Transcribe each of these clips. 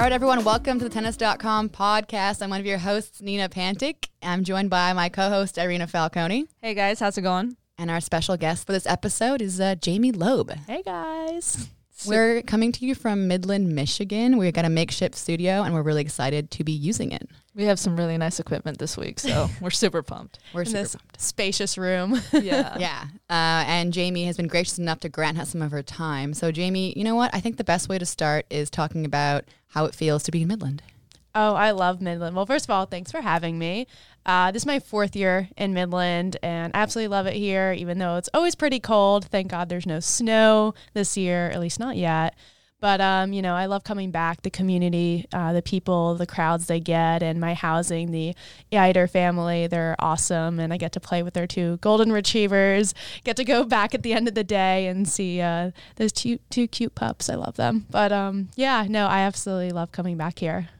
All right, everyone, welcome to the tennis.com podcast. I'm one of your hosts, Nina Pantic. I'm joined by my co host, Irina Falcone. Hey guys, how's it going? And our special guest for this episode is uh, Jamie Loeb. Hey guys. We're coming to you from Midland, Michigan. We've got a makeshift studio and we're really excited to be using it. We have some really nice equipment this week, so we're super pumped. We're in super this pumped. spacious room. Yeah. Yeah. Uh, and Jamie has been gracious enough to grant us some of her time. So, Jamie, you know what? I think the best way to start is talking about how it feels to be in Midland. Oh, I love Midland. Well, first of all, thanks for having me. Uh, this is my fourth year in Midland, and I absolutely love it here, even though it's always pretty cold. Thank God there's no snow this year, at least not yet. But, um, you know, I love coming back, the community, uh, the people, the crowds they get, and my housing, the Eider family. They're awesome, and I get to play with their two golden retrievers. Get to go back at the end of the day and see uh, those two, two cute pups. I love them. But, um, yeah, no, I absolutely love coming back here.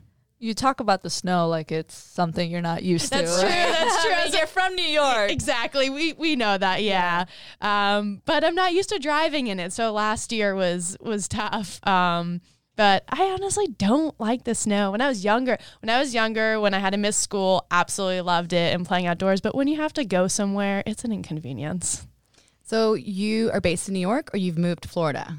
You talk about the snow like it's something you're not used to. That's to. true. right? That's true. I mean, you're from New York. Exactly. We we know that. Yeah. Um, but I'm not used to driving in it, so last year was was tough. Um, but I honestly don't like the snow. When I was younger, when I was younger, when I had to miss school, absolutely loved it and playing outdoors. But when you have to go somewhere, it's an inconvenience. So, you are based in New York or you've moved to Florida?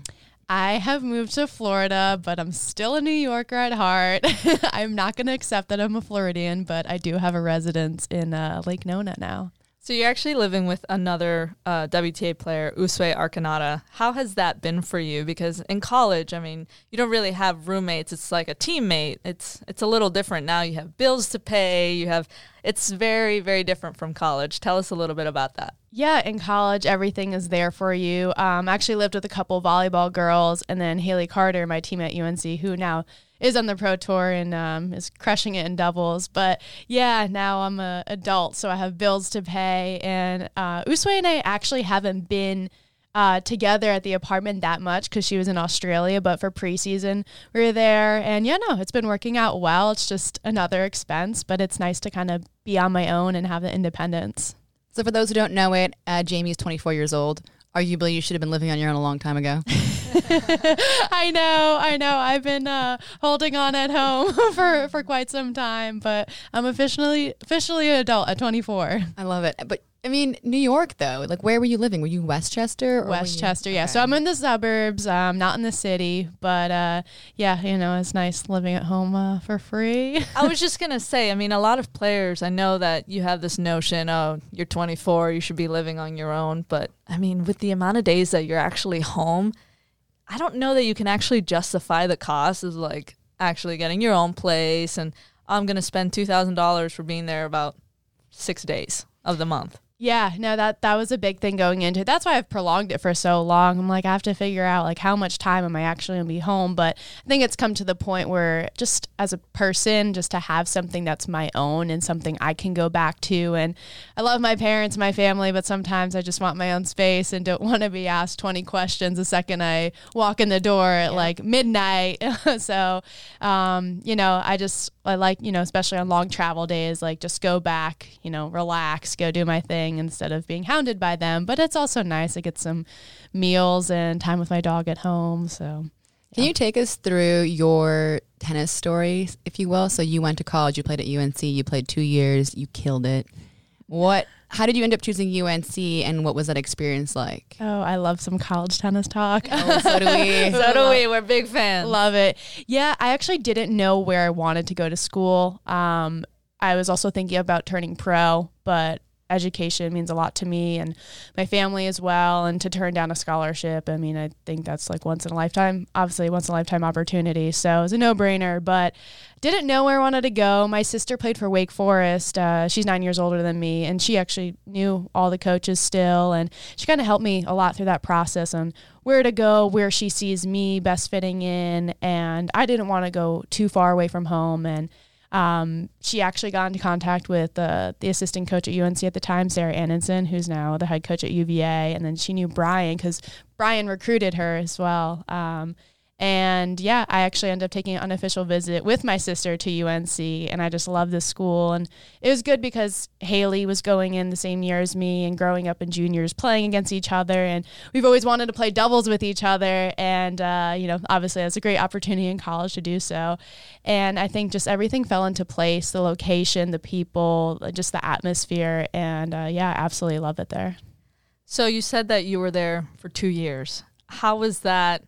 I have moved to Florida, but I'm still a New Yorker at heart. I'm not going to accept that I'm a Floridian, but I do have a residence in uh, Lake Nona now. So you're actually living with another uh, WTA player, Usue Arconada. How has that been for you? Because in college, I mean, you don't really have roommates. It's like a teammate. It's it's a little different now. You have bills to pay. You have. It's very very different from college. Tell us a little bit about that. Yeah, in college, everything is there for you. Um, I actually lived with a couple volleyball girls, and then Hayley Carter, my team at UNC, who now is on the pro tour and um, is crushing it in doubles. But yeah, now I'm a adult, so I have bills to pay. And uh, and I actually haven't been uh, together at the apartment that much because she was in Australia. But for preseason, we were there, and yeah, no, it's been working out well. It's just another expense, but it's nice to kind of be on my own and have the independence. So, for those who don't know it, uh, Jamie is 24 years old. Arguably, you should have been living on your own a long time ago. I know, I know. I've been uh, holding on at home for, for quite some time, but I'm officially officially an adult at 24. I love it. But I mean, New York, though, like where were you living? Were you in Westchester? Or were you- Westchester, yeah. Okay. So I'm in the suburbs, um, not in the city, but uh, yeah, you know, it's nice living at home uh, for free. I was just gonna say. I mean, a lot of players. I know that you have this notion. Oh, you're 24. You should be living on your own. But I mean, with the amount of days that you're actually home, I don't know that you can actually justify the cost of like actually getting your own place. And I'm gonna spend two thousand dollars for being there about six days of the month. Yeah, no, that that was a big thing going into it. That's why I've prolonged it for so long. I'm like, I have to figure out like how much time am I actually gonna be home. But I think it's come to the point where just as a person, just to have something that's my own and something I can go back to. And I love my parents, my family, but sometimes I just want my own space and don't want to be asked 20 questions the second I walk in the door at like midnight. so, um, you know, I just I like, you know, especially on long travel days, like just go back, you know, relax, go do my thing instead of being hounded by them. But it's also nice to get some meals and time with my dog at home. So Can you take us through your tennis story, if you will? So you went to college, you played at UNC, you played two years, you killed it. What? How did you end up choosing UNC, and what was that experience like? oh, I love some college tennis talk. Oh, so do we. So do we. We're big fans. Love it. Yeah, I actually didn't know where I wanted to go to school. Um, I was also thinking about turning pro, but education means a lot to me and my family as well. And to turn down a scholarship, I mean, I think that's like once in a lifetime, obviously once in a lifetime opportunity. So it was a no brainer, but didn't know where I wanted to go. My sister played for Wake Forest. Uh, she's nine years older than me, and she actually knew all the coaches still, and she kind of helped me a lot through that process on where to go, where she sees me best fitting in, and I didn't want to go too far away from home, and um, she actually got into contact with uh, the assistant coach at UNC at the time, Sarah Anundsen, who's now the head coach at UVA, and then she knew Brian because Brian recruited her as well. Um, and yeah, I actually ended up taking an unofficial visit with my sister to UNC, and I just love this school. And it was good because Hayley was going in the same year as me and growing up in juniors, playing against each other. And we've always wanted to play doubles with each other. And, uh, you know, obviously it's a great opportunity in college to do so. And I think just everything fell into place the location, the people, just the atmosphere. And uh, yeah, I absolutely love it there. So you said that you were there for two years. How was that?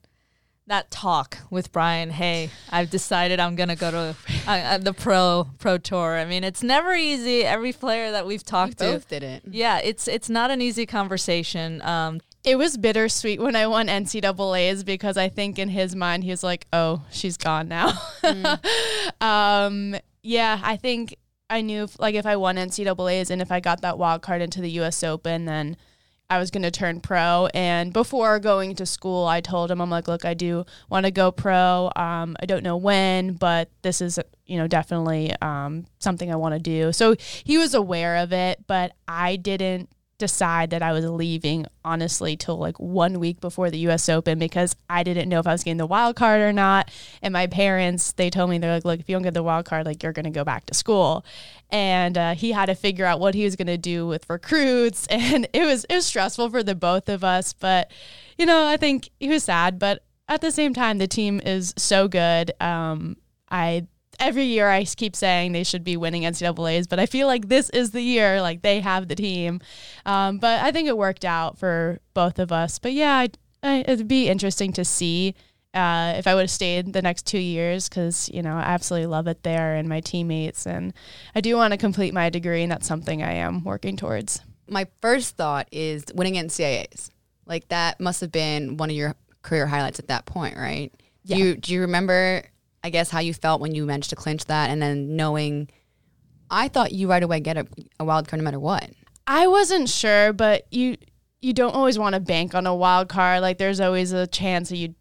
That talk with Brian, hey, I've decided I'm gonna go to uh, uh, the pro pro tour. I mean, it's never easy. Every player that we've talked we to, both did it. Yeah, it's it's not an easy conversation. Um, it was bittersweet when I won NCAA's because I think in his mind he was like, "Oh, she's gone now." Mm. um, yeah, I think I knew if, like if I won NCAA's and if I got that wild card into the U.S. Open, then I was going to turn pro. And before going to school, I told him, I'm like, look, I do want to go pro. Um, I don't know when, but this is, you know, definitely um, something I want to do. So he was aware of it, but I didn't decide that I was leaving honestly till like one week before the US Open because I didn't know if I was getting the wild card or not. And my parents, they told me, they're like, look, if you don't get the wild card, like you're going to go back to school. And uh, he had to figure out what he was going to do with recruits. And it was, it was stressful for the both of us. But, you know, I think he was sad. But at the same time, the team is so good. Um, I every year I keep saying they should be winning NCAA's, but I feel like this is the year. Like they have the team, um, but I think it worked out for both of us. But yeah, I, I, it'd be interesting to see uh, if I would have stayed the next two years because you know I absolutely love it there and my teammates, and I do want to complete my degree, and that's something I am working towards. My first thought is winning NCAA's. Like that must have been one of your career highlights at that point, right? Yeah. Do you do you remember I guess how you felt when you managed to clinch that, and then knowing, I thought you right away get a, a wild card no matter what. I wasn't sure, but you you don't always want to bank on a wild card. Like there's always a chance that you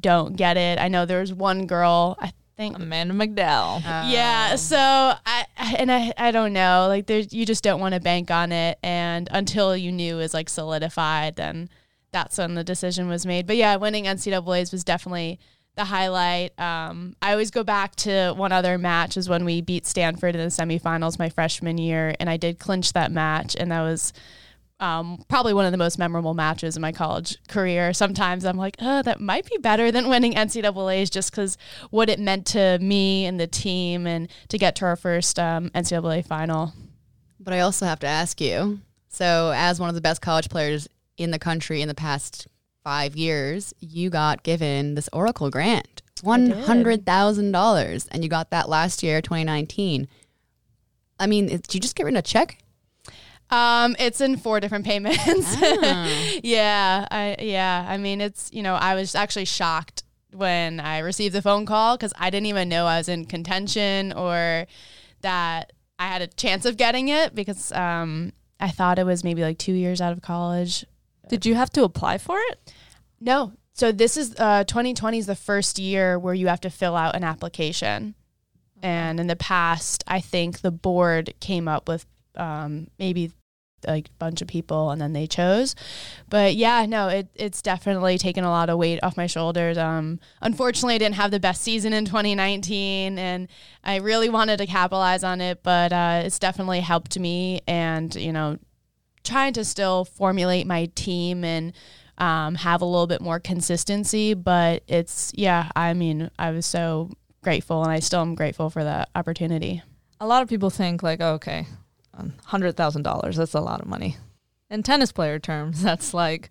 don't get it. I know there was one girl. I think Amanda McDowell. Oh. Yeah. So I and I I don't know. Like there's you just don't want to bank on it, and until you knew is like solidified, then that's when the decision was made. But yeah, winning NCAA's was definitely the highlight. Um, I always go back to one other match is when we beat Stanford in the semifinals my freshman year, and I did clinch that match, and that was um, probably one of the most memorable matches in my college career. Sometimes I'm like, oh, that might be better than winning NCAA's just because what it meant to me and the team, and to get to our first um, NCAA final. But I also have to ask you. So, as one of the best college players in the country in the past five years, you got given this Oracle grant, one hundred thousand dollars, and you got that last year, twenty nineteen. I mean, did you just get written a check? Um, it's in four different payments. Ah. yeah, I yeah. I mean, it's you know, I was actually shocked when I received the phone call because I didn't even know I was in contention or that I had a chance of getting it because um, I thought it was maybe like two years out of college. Did you have to apply for it? No. So this is uh, 2020 is the first year where you have to fill out an application. And in the past, I think the board came up with um, maybe like a bunch of people and then they chose. But yeah, no, it, it's definitely taken a lot of weight off my shoulders. Um, unfortunately, I didn't have the best season in 2019 and I really wanted to capitalize on it, but uh, it's definitely helped me and, you know, trying to still formulate my team and um, have a little bit more consistency. But it's, yeah, I mean, I was so grateful and I still am grateful for that opportunity. A lot of people think, like, oh, okay, $100,000, that's a lot of money. In tennis player terms, that's like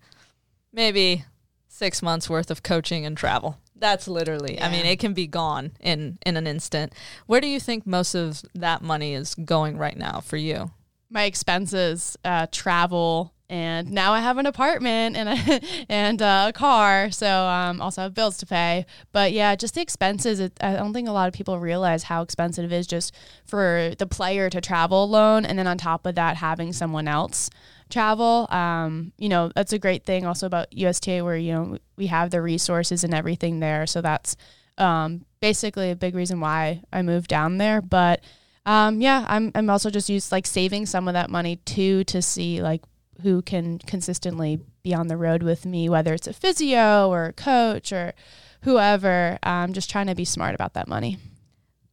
maybe six months worth of coaching and travel. That's literally. Yeah. I mean, it can be gone in in an instant. Where do you think most of that money is going right now for you? My expenses, uh, travel, and now I have an apartment and a, and uh, a car, so um, also have bills to pay. But yeah, just the expenses. It, I don't think a lot of people realize how expensive it is just for the player to travel alone, and then on top of that, having someone else travel. Um, you know, that's a great thing also about USTA, where you know we have the resources and everything there. So that's um, basically a big reason why I moved down there. But um, yeah, I'm I'm also just used like saving some of that money too to see like who can consistently be on the road with me, whether it's a physio or a coach or whoever. I'm just trying to be smart about that money.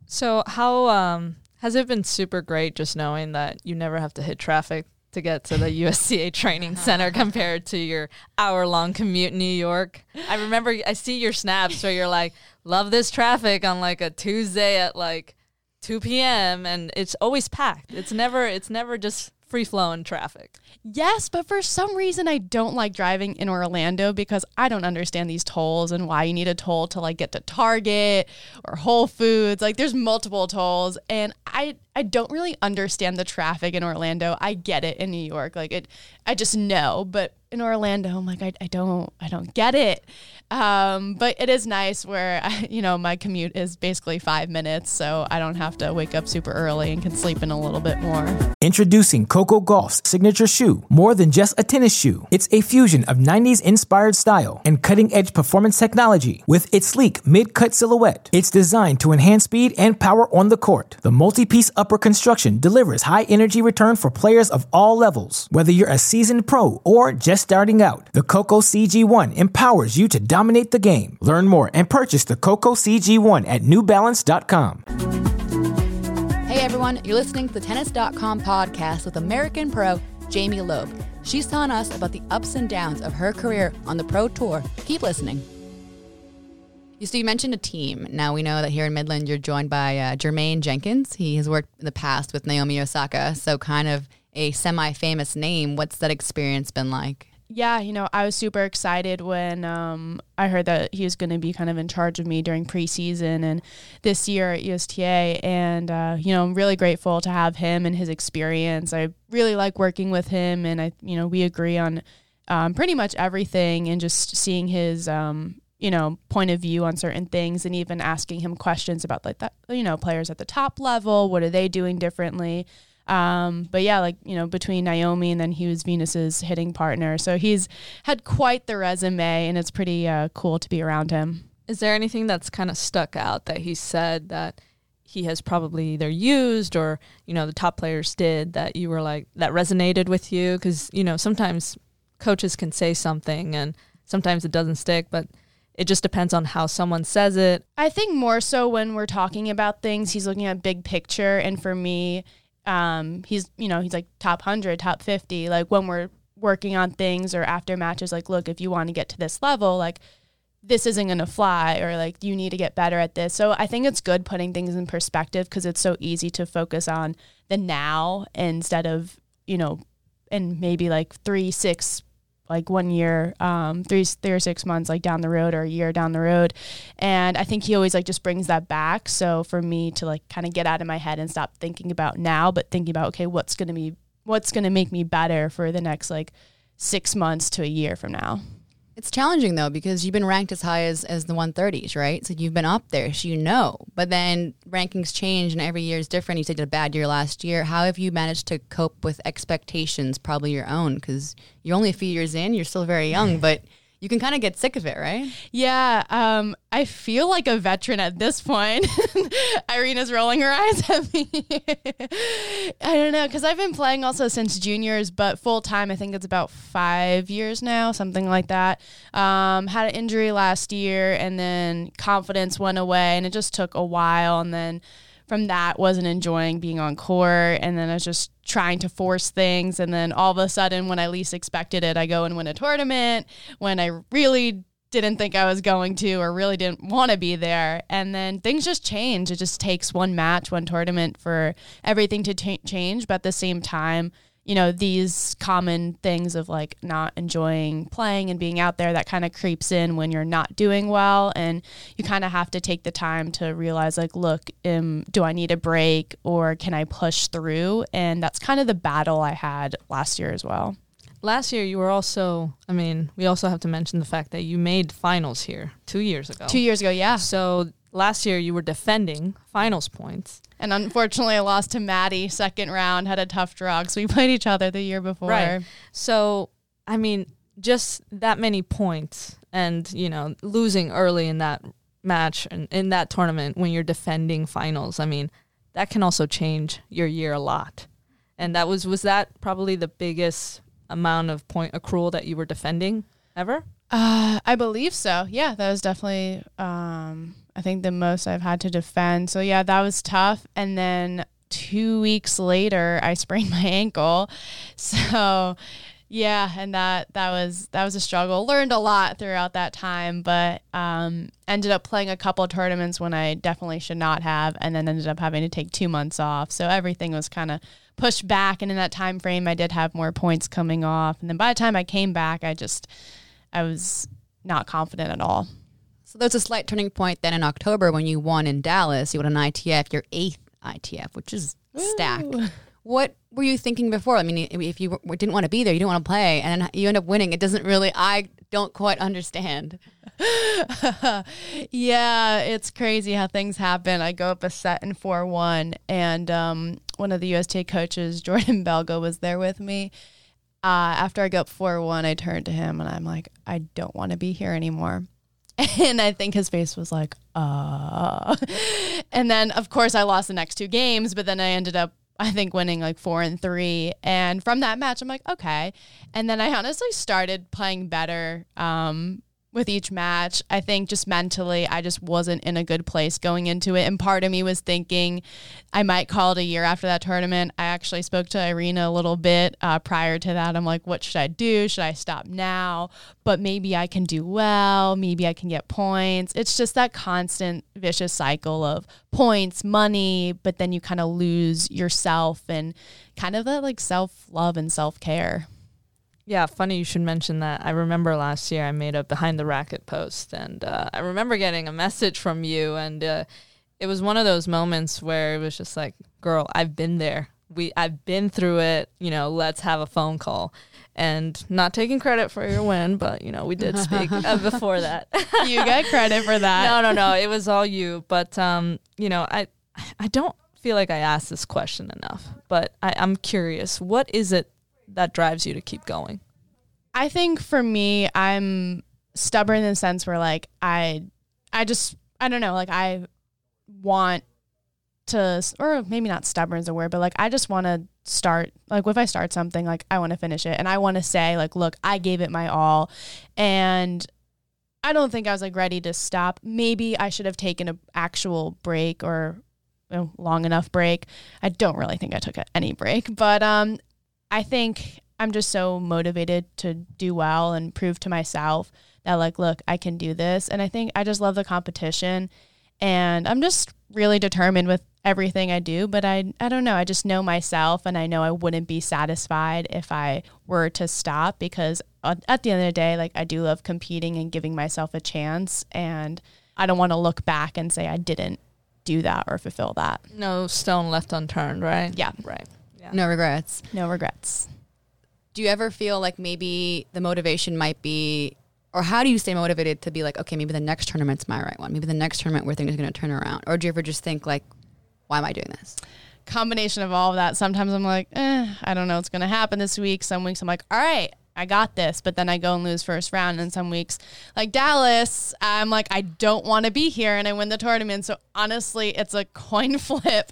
So, how um, has it been super great just knowing that you never have to hit traffic to get to the USTA training center compared to your hour long commute in New York? I remember I see your snaps where you're like, love this traffic on like a Tuesday at like 2 p.m. and it's always packed. It's never it's never just free flowing traffic. Yes, but for some reason I don't like driving in Orlando because I don't understand these tolls and why you need a toll to like get to Target or Whole Foods. Like there's multiple tolls and I I don't really understand the traffic in Orlando. I get it in New York. Like it I just know, but in Orlando, I'm like I, I don't I don't get it. Um, but it is nice where I, you know my commute is basically five minutes, so I don't have to wake up super early and can sleep in a little bit more. Introducing Coco Gauff's signature shoe, more than just a tennis shoe. It's a fusion of 90s inspired style and cutting edge performance technology with its sleek mid cut silhouette. It's designed to enhance speed and power on the court. The multi piece upper construction delivers high energy return for players of all levels. Whether you're a seasoned pro or just starting out, the Coco CG1 empowers you to dominate the game. Learn more and purchase the Coco CG1 at newbalance.com. Hey everyone, you're listening to the Tennis.com podcast with American pro Jamie Loeb. She's telling us about the ups and downs of her career on the pro tour. Keep listening. So you mentioned a team. Now we know that here in Midland, you're joined by uh, Jermaine Jenkins. He has worked in the past with Naomi Osaka, so kind of a semi-famous name. What's that experience been like? Yeah, you know, I was super excited when um, I heard that he was going to be kind of in charge of me during preseason and this year at USTA. And, uh, you know, I'm really grateful to have him and his experience. I really like working with him, and I, you know, we agree on um, pretty much everything and just seeing his, um, you know, point of view on certain things and even asking him questions about like that, you know, players at the top level. What are they doing differently? Um, but yeah, like, you know, between Naomi and then he was Venus's hitting partner. So he's had quite the resume and it's pretty uh, cool to be around him. Is there anything that's kind of stuck out that he said that he has probably either used or, you know, the top players did that you were like, that resonated with you? Because, you know, sometimes coaches can say something and sometimes it doesn't stick, but it just depends on how someone says it. I think more so when we're talking about things, he's looking at big picture. And for me, um, he's you know he's like top 100 top 50 like when we're working on things or after matches like look if you want to get to this level like this isn't going to fly or like you need to get better at this. So i think it's good putting things in perspective because it's so easy to focus on the now instead of you know and maybe like three six like one year, um, three, three or six months like down the road or a year down the road. And I think he always like just brings that back. So for me to like kind of get out of my head and stop thinking about now, but thinking about, okay, what's going to be, what's going to make me better for the next like six months to a year from now. It's challenging though because you've been ranked as high as, as the 130s, right? So you've been up there, so you know. But then rankings change and every year is different. You said a bad year last year. How have you managed to cope with expectations, probably your own? Because you're only a few years in, you're still very young, but you can kind of get sick of it, right? Yeah, um, I feel like a veteran at this point. Irina's rolling her eyes at me. I don't know, because I've been playing also since juniors, but full time, I think it's about five years now, something like that. Um, had an injury last year, and then confidence went away, and it just took a while. And then from that wasn't enjoying being on court. And then I was just trying to force things. And then all of a sudden when I least expected it I go and win a tournament when I really didn't think I was going to or really didn't want to be there. And then things just change. It just takes one match one tournament for everything to t- change. But at the same time you know, these common things of like not enjoying playing and being out there that kind of creeps in when you're not doing well. And you kind of have to take the time to realize, like, look, um, do I need a break or can I push through? And that's kind of the battle I had last year as well. Last year, you were also, I mean, we also have to mention the fact that you made finals here two years ago. Two years ago, yeah. So last year, you were defending finals points. And unfortunately, I lost to Maddie second round, had a tough draw because we played each other the year before. Right. So, I mean, just that many points and, you know, losing early in that match and in that tournament when you're defending finals, I mean, that can also change your year a lot. And that was, was that probably the biggest amount of point accrual that you were defending ever? Uh, I believe so. Yeah, that was definitely, um, I think the most I've had to defend. So yeah, that was tough. And then two weeks later, I sprained my ankle. So yeah, and that that was that was a struggle. Learned a lot throughout that time, but um, ended up playing a couple tournaments when I definitely should not have, and then ended up having to take two months off. So everything was kind of pushed back, and in that time frame, I did have more points coming off. And then by the time I came back, I just I was not confident at all. So there's a slight turning point then in October when you won in Dallas. You won an ITF, your eighth ITF, which is stacked. Ooh. What were you thinking before? I mean, if you didn't want to be there, you didn't want to play, and then you end up winning. It doesn't really. I don't quite understand. yeah, it's crazy how things happen. I go up a set in 4 1, and um, one of the USTA coaches, Jordan Belga, was there with me. Uh, after I got 4 1, I turned to him and I'm like, I don't want to be here anymore. And I think his face was like, uh. And then, of course, I lost the next two games, but then I ended up I think winning like four and three. And from that match, I'm like, okay. And then I honestly started playing better um, with each match. I think just mentally, I just wasn't in a good place going into it. And part of me was thinking I might call it a year after that tournament. I actually spoke to Irina a little bit uh, prior to that. I'm like, what should I do? Should I stop now? But maybe I can do well. Maybe I can get points. It's just that constant vicious cycle of points, money, but then you kind of lose yourself and kind of that like self love and self care. Yeah, funny you should mention that. I remember last year I made a behind the racket post, and uh, I remember getting a message from you, and uh, it was one of those moments where it was just like, "Girl, I've been there. We, I've been through it. You know, let's have a phone call." And not taking credit for your win, but you know, we did speak uh, before that. you get credit for that. no, no, no. It was all you. But um, you know, I, I don't feel like I asked this question enough. But I, I'm curious. What is it that drives you to keep going? I think for me, I'm stubborn in the sense where like I I just I don't know, like I want to or maybe not stubborn is a word, but like I just want to start like if I start something, like I want to finish it and I want to say like look, I gave it my all and I don't think I was like ready to stop. Maybe I should have taken an actual break or know, long enough break. I don't really think I took any break, but um I think I'm just so motivated to do well and prove to myself that like look, I can do this. And I think I just love the competition and I'm just really determined with everything I do, but I I don't know, I just know myself and I know I wouldn't be satisfied if I were to stop because uh, at the end of the day, like I do love competing and giving myself a chance and I don't want to look back and say I didn't do that or fulfill that. No stone left unturned, right? Yeah. Right. Yeah. No regrets. No regrets. Do you ever feel like maybe the motivation might be, or how do you stay motivated to be like, okay, maybe the next tournament's my right one. Maybe the next tournament where things are going to turn around. Or do you ever just think like, why am I doing this? Combination of all of that. Sometimes I'm like, eh, I don't know what's going to happen this week. Some weeks I'm like, all right, I got this, but then I go and lose first round. And some weeks, like Dallas, I'm like, I don't want to be here, and I win the tournament. So honestly, it's a coin flip.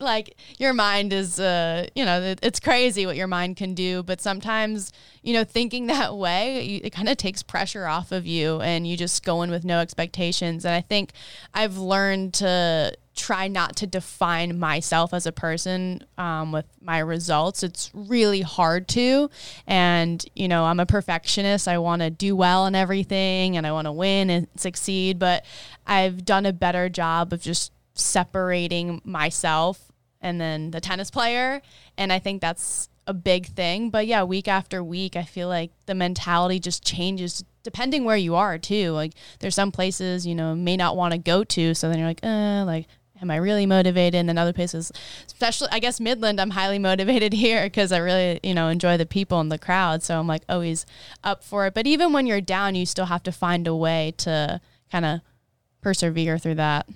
like your mind is, uh, you know, it's crazy what your mind can do. But sometimes, you know, thinking that way, it kind of takes pressure off of you, and you just go in with no expectations. And I think I've learned to try not to define myself as a person um, with my results. It's really hard to. And, you know, I'm a perfectionist. I want to do well in everything and I want to win and succeed. But I've done a better job of just separating myself and then the tennis player. And I think that's a big thing. But yeah, week after week, I feel like the mentality just changes depending where you are too. Like there's some places, you know, may not want to go to. So then you're like, uh, like, am I really motivated? And then other places, especially, I guess Midland, I'm highly motivated here because I really, you know, enjoy the people and the crowd. So I'm like always up for it. But even when you're down, you still have to find a way to kind of persevere through that.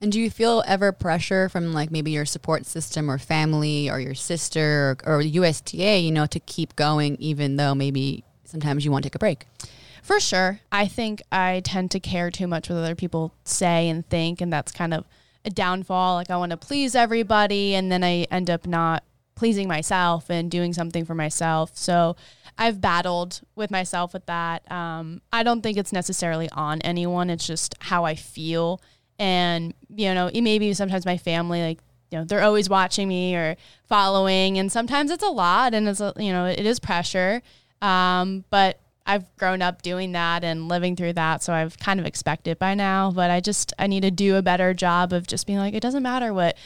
And do you feel ever pressure from like maybe your support system or family or your sister or, or USTA, you know, to keep going even though maybe sometimes you want to take a break? For sure. I think I tend to care too much what other people say and think, and that's kind of a downfall. Like I want to please everybody, and then I end up not pleasing myself and doing something for myself. So I've battled with myself with that. Um, I don't think it's necessarily on anyone. It's just how I feel, and you know, maybe sometimes my family like you know they're always watching me or following, and sometimes it's a lot, and it's a, you know it is pressure. Um, but I've grown up doing that and living through that, so I've kind of expected by now. But I just I need to do a better job of just being like, it doesn't matter what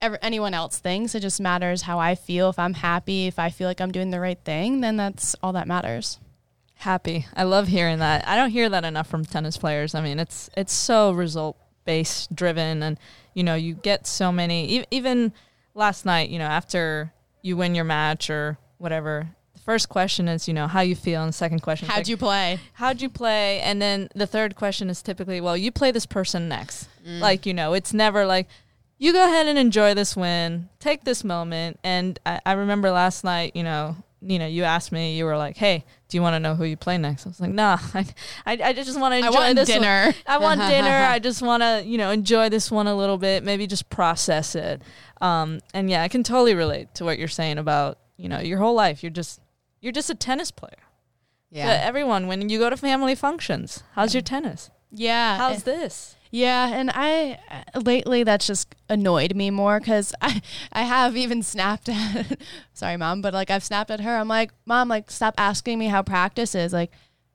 ever, anyone else thinks. It just matters how I feel. If I'm happy, if I feel like I'm doing the right thing, then that's all that matters. Happy. I love hearing that. I don't hear that enough from tennis players. I mean, it's it's so result based driven, and you know, you get so many. E- even last night, you know, after you win your match or whatever, first question is, you know, how you feel, and the second question, how'd like, you play? How'd you play? And then the third question is typically, well, you play this person next. Mm. Like, you know, it's never like, you go ahead and enjoy this win, take this moment. And I, I remember last night, you know, you know, you asked me, you were like, "Hey, do you want to know who you play next?" I was like, "Nah, I, I, I just want to enjoy I want this dinner. One. I want dinner. I just want to, you know, enjoy this one a little bit, maybe just process it." Um, and yeah, I can totally relate to what you're saying about, you know, your whole life. You're just you're just a tennis player. Yeah. But everyone, when you go to family functions, how's your tennis? Yeah. How's this? Yeah, and I uh, lately that's just annoyed me more because I I have even snapped at sorry mom, but like I've snapped at her. I'm like mom, like stop asking me how practice is. Like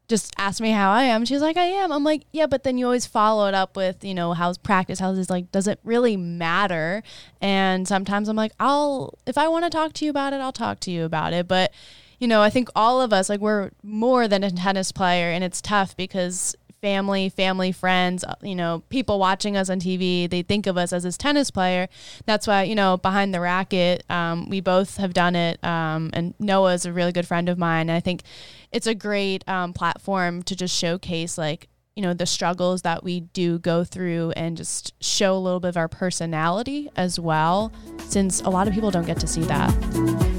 just ask me how I am. She's like I am. I'm like yeah, but then you always follow it up with you know how's practice? How's this? Like does it really matter? And sometimes I'm like I'll if I want to talk to you about it, I'll talk to you about it, but you know, I think all of us, like, we're more than a tennis player, and it's tough because family, family, friends, uh, you know, people watching us on TV, they think of us as this tennis player. That's why, you know, behind the racket, um, we both have done it. Um, and Noah is a really good friend of mine. And I think it's a great um, platform to just showcase, like, you know, the struggles that we do go through and just show a little bit of our personality as well, since a lot of people don't get to see that.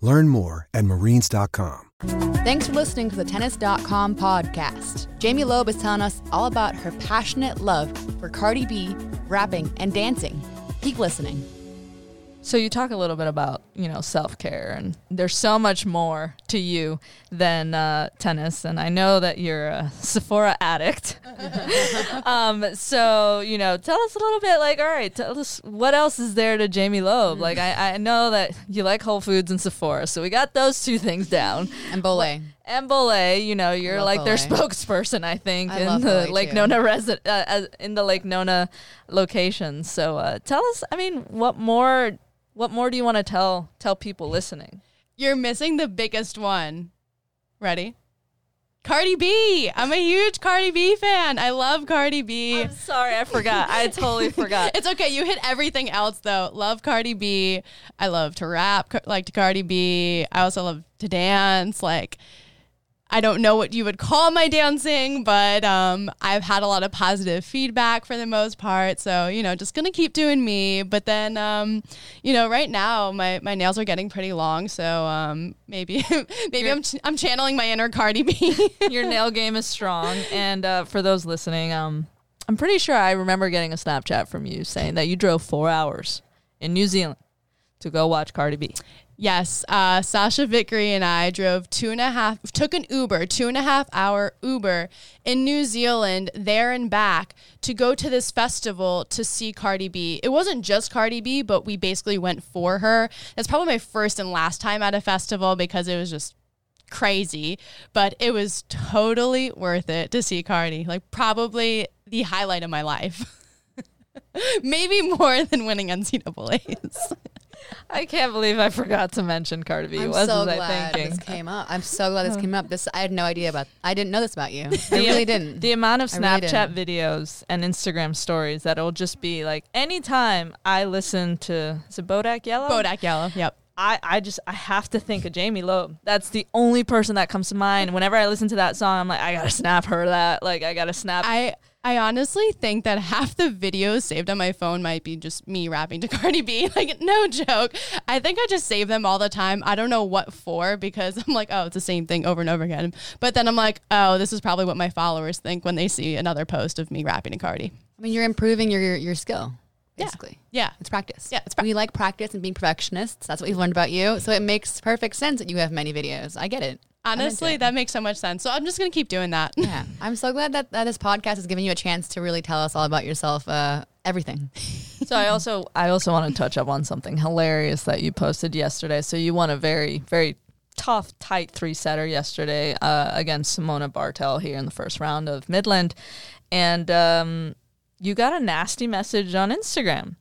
Learn more at marines.com. Thanks for listening to the Tennis.com podcast. Jamie Loeb is telling us all about her passionate love for Cardi B, rapping, and dancing. Keep listening. So you talk a little bit about you know self care, and there's so much more to you than uh, tennis. And I know that you're a Sephora addict. um, so you know, tell us a little bit. Like, all right, tell us what else is there to Jamie Loeb. Like, I, I know that you like Whole Foods and Sephora, so we got those two things down. And Bolay. And Bolay, you know, you're like their spokesperson, I think, I in the Bolay Lake too. Nona resi- uh, as- in the Lake Nona location. So uh, tell us, I mean, what more? What more do you want to tell tell people listening? You're missing the biggest one. Ready? Cardi B. I'm a huge Cardi B fan. I love Cardi B. I'm sorry, I forgot. I totally forgot. It's okay. You hit everything else though. Love Cardi B. I love to rap like to Cardi B. I also love to dance. Like I don't know what you would call my dancing, but um, I've had a lot of positive feedback for the most part. So you know, just gonna keep doing me. But then, um, you know, right now my, my nails are getting pretty long, so um, maybe maybe I'm ch- I'm channeling my inner Cardi B. Your nail game is strong, and uh, for those listening, um, I'm pretty sure I remember getting a Snapchat from you saying that you drove four hours in New Zealand to go watch Cardi B. Yes, uh, Sachia Vickery and I drove two and a half, took an Uber, two and a half hour Uber in New Zealand, there and back, to go to this festival to see Cardi B. It wasn't just Cardi B, but we basically went for her. That's probably my first and last time at a festival because it was just crazy, but it was totally worth it to see Cardi. Like, probably the highlight of my life. Maybe more than winning NCAAs. I can't believe I forgot to mention Cardi B. I'm what so was I glad thinking? this came up. I'm so glad this came up. This I had no idea about. I didn't know this about you. I really didn't. The amount of I really Snapchat videos and Instagram stories that it'll just be like anytime I listen to is it Bodak Yellow? Bodak Yellow. Yep. I, I just I have to think of Jamie Loeb. That's the only person that comes to mind. Whenever I listen to that song, I'm like, I gotta snap her that. Like I gotta snap I I honestly think that half the videos saved on my phone might be just me rapping to Cardi B. Like no joke. I think I just save them all the time. I don't know what for because I'm like, oh, it's the same thing over and over again. But then I'm like, oh, this is probably what my followers think when they see another post of me rapping to Cardi. I mean, you're improving your your, your skill. Yeah. Basically, Yeah. it's practice. Yeah, it's prac- we like practice and being perfectionists. That's what we've learned about you. So it makes perfect sense that you have many videos. I get it. I'm into Honestly, that makes so much sense. So I'm just gonna keep doing that. Yeah, I'm so glad that, that this podcast has given you a chance to really tell us all about yourself, uh, everything. So I also I also want to touch up on something hilarious that you posted yesterday. So you won a very very tough tight three setter yesterday uh, against Simona Bartel here in the first round of Midland, and um, you got a nasty message on Instagram,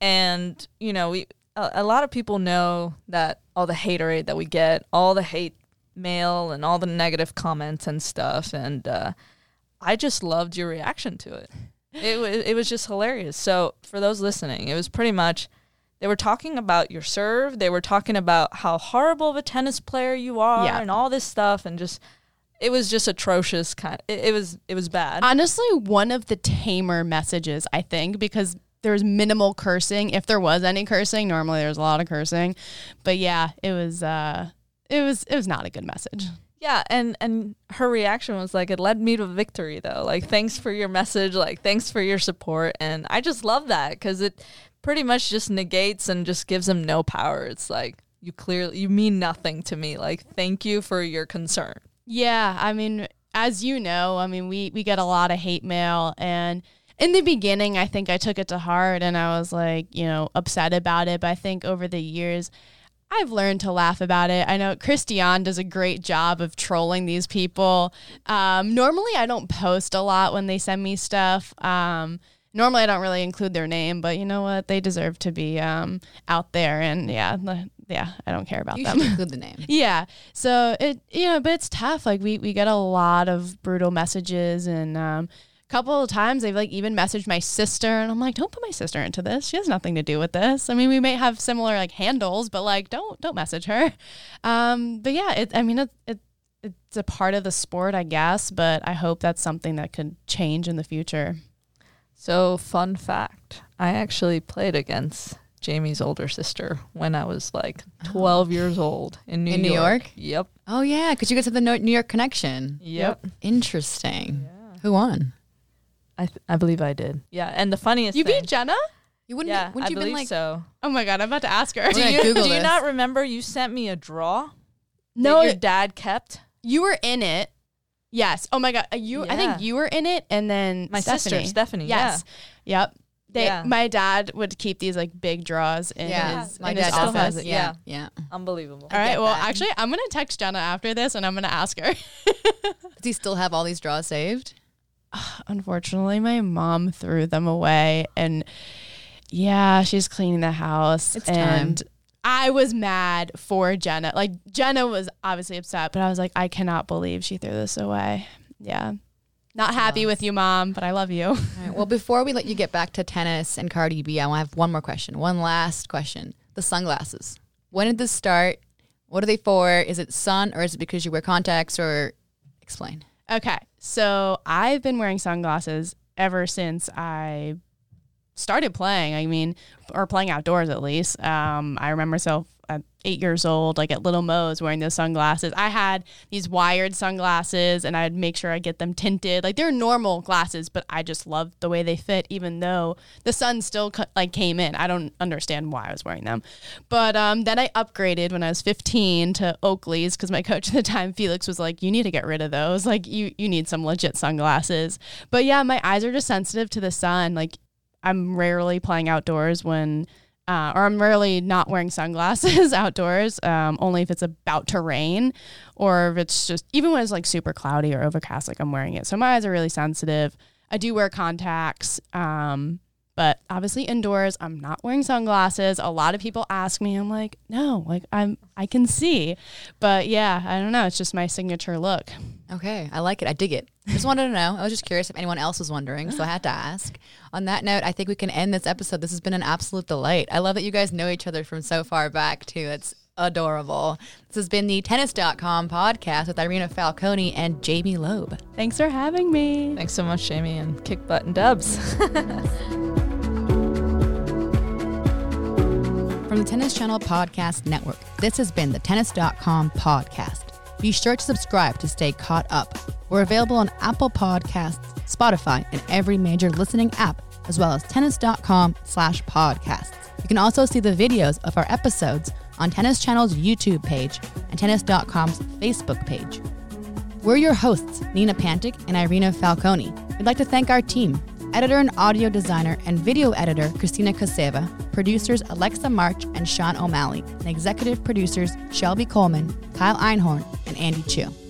and you know we a, a lot of people know that all the haterade that we get, all the hate mail and all the negative comments and stuff, and uh, I just loved your reaction to it. It was it was just hilarious. So for those listening, it was pretty much they were talking about your serve. They were talking about how horrible of a tennis player you are, Yeah. and all this stuff, and just it was just atrocious. Kind, it, it was it was bad. Honestly, one of the tamer messages, I think, because there's minimal cursing. If there was any cursing, normally there's a lot of cursing. But yeah, it was uh it was it was not a good message. Mm. Yeah, and and her reaction was like, "It led me to victory, though. Like, thanks for your message. Like, thanks for your support." And I just love that because it pretty much just negates and just gives them no power. It's like you clearly you mean nothing to me. Like, thank you for your concern. Yeah, I mean, as you know, I mean, we we get a lot of hate mail and in the beginning, I think I took it to heart and I was like, you know, upset about it, but I think over the years I've learned to laugh about it. I know Christiane does a great job of trolling these people. Um, normally, I don't post a lot when they send me stuff. Um, normally, I don't really include their name, but you know what? They deserve to be um, out there. And yeah, the, yeah, I don't care about You them. include the name. Yeah. So it you know, but it's tough. Like we we get a lot of brutal messages and um couple of times they've like even messaged my sister and I'm like, don't put my sister into this. She has nothing to do with this. I mean, we may have similar like handles, but like don't don't message her. Um but yeah, it I mean it, it it's a part of the sport, I guess, but I hope that's something that could change in the future. So, fun fact: I actually played against Jamie's older sister when I was like 12 years old in New In New York. York? Yep. Oh yeah, because you guys have the New York connection. Yep. Interesting. Who won? I th- I believe I did. Yeah, and the funniest You thing, beat Jenna? You wouldn't. yeah, wouldn't I you been believe like? so. Oh my god, I'm about to ask her. Do you, do you not remember you sent me a draw? No, that your dad kept. You were in it. Yes. Oh my god. uh, You. I think you were in it, and then My sister, Stephanie. Stephanie, Yes. Yep. They, Yeah. My dad would keep these like big draws in yeah, his, my in dad his still office. has it. Yeah, yeah. Unbelievable. All right. Well, that. actually, I'm gonna text Jenna after this, and I'm gonna ask her. Does he still have all these draws saved? Unfortunately, my mom threw them away, and yeah, she's cleaning the house. It's time. and I was mad for Jenna. Like Jenna was obviously upset, but I was like, I cannot believe she threw this away. Yeah. Not happy with you, mom, but I love you. All right. Well, before we let you get back to tennis and Cardi B, I have one more question. One last question. The sunglasses. When did this start? What are they for? Is it sun or is it because you wear contacts or explain? Okay. So I've been wearing sunglasses ever since I started playing. I mean, or playing outdoors at least. Um, I remember myself at eight years old, like at Little Mo's, wearing those sunglasses. I had these wired sunglasses, and I'd make sure I get them tinted. Like they're normal glasses, but I just loved the way they fit, even though the sun still like came in. I don't understand why I was wearing them, but um, then I upgraded when I was 15 to Oakley's because my coach at the time, Felix, was like, "You need to get rid of those. Like you you need some legit sunglasses." But yeah, my eyes are just sensitive to the sun. Like I'm rarely playing outdoors when uh, or I'm rarely not wearing sunglasses outdoors, um, only if it's about to rain or if it's just, even when it's like super cloudy or overcast, like I'm wearing it. So my eyes are really sensitive. I do wear contacts. Um, but obviously indoors, I'm not wearing sunglasses. A lot of people ask me, I'm like, no, like I'm I can see. But yeah, I don't know. It's just my signature look. Okay, I like it. I dig it. Just wanted to know. I was just curious if anyone else was wondering, so I had to ask. On that note, I think we can end this episode. This has been an absolute delight. I love that you guys know each other from so far back too. It's adorable. This has been the tennis.com podcast with Irina Falcone and Jamie Loeb. Thanks for having me. Thanks so much, Jamie, and kick butt and dubs. From the Tennis Channel Podcast Network, this has been the Tennis.com podcast. Be sure to subscribe to stay caught up. We're available on Apple Podcasts, Spotify, and every major listening app, as well as tennis.com slash podcasts. You can also see the videos of our episodes on Tennis Channel's YouTube page and tennis.com's Facebook page. We're your hosts, Nina Pantic and Irina Falconi. We'd like to thank our team, editor and audio designer and video editor Christina Kaseva, producers Alexa March and Sean O'Malley, and executive producers Shelby Coleman, Kyle Einhorn, and Andy Chu.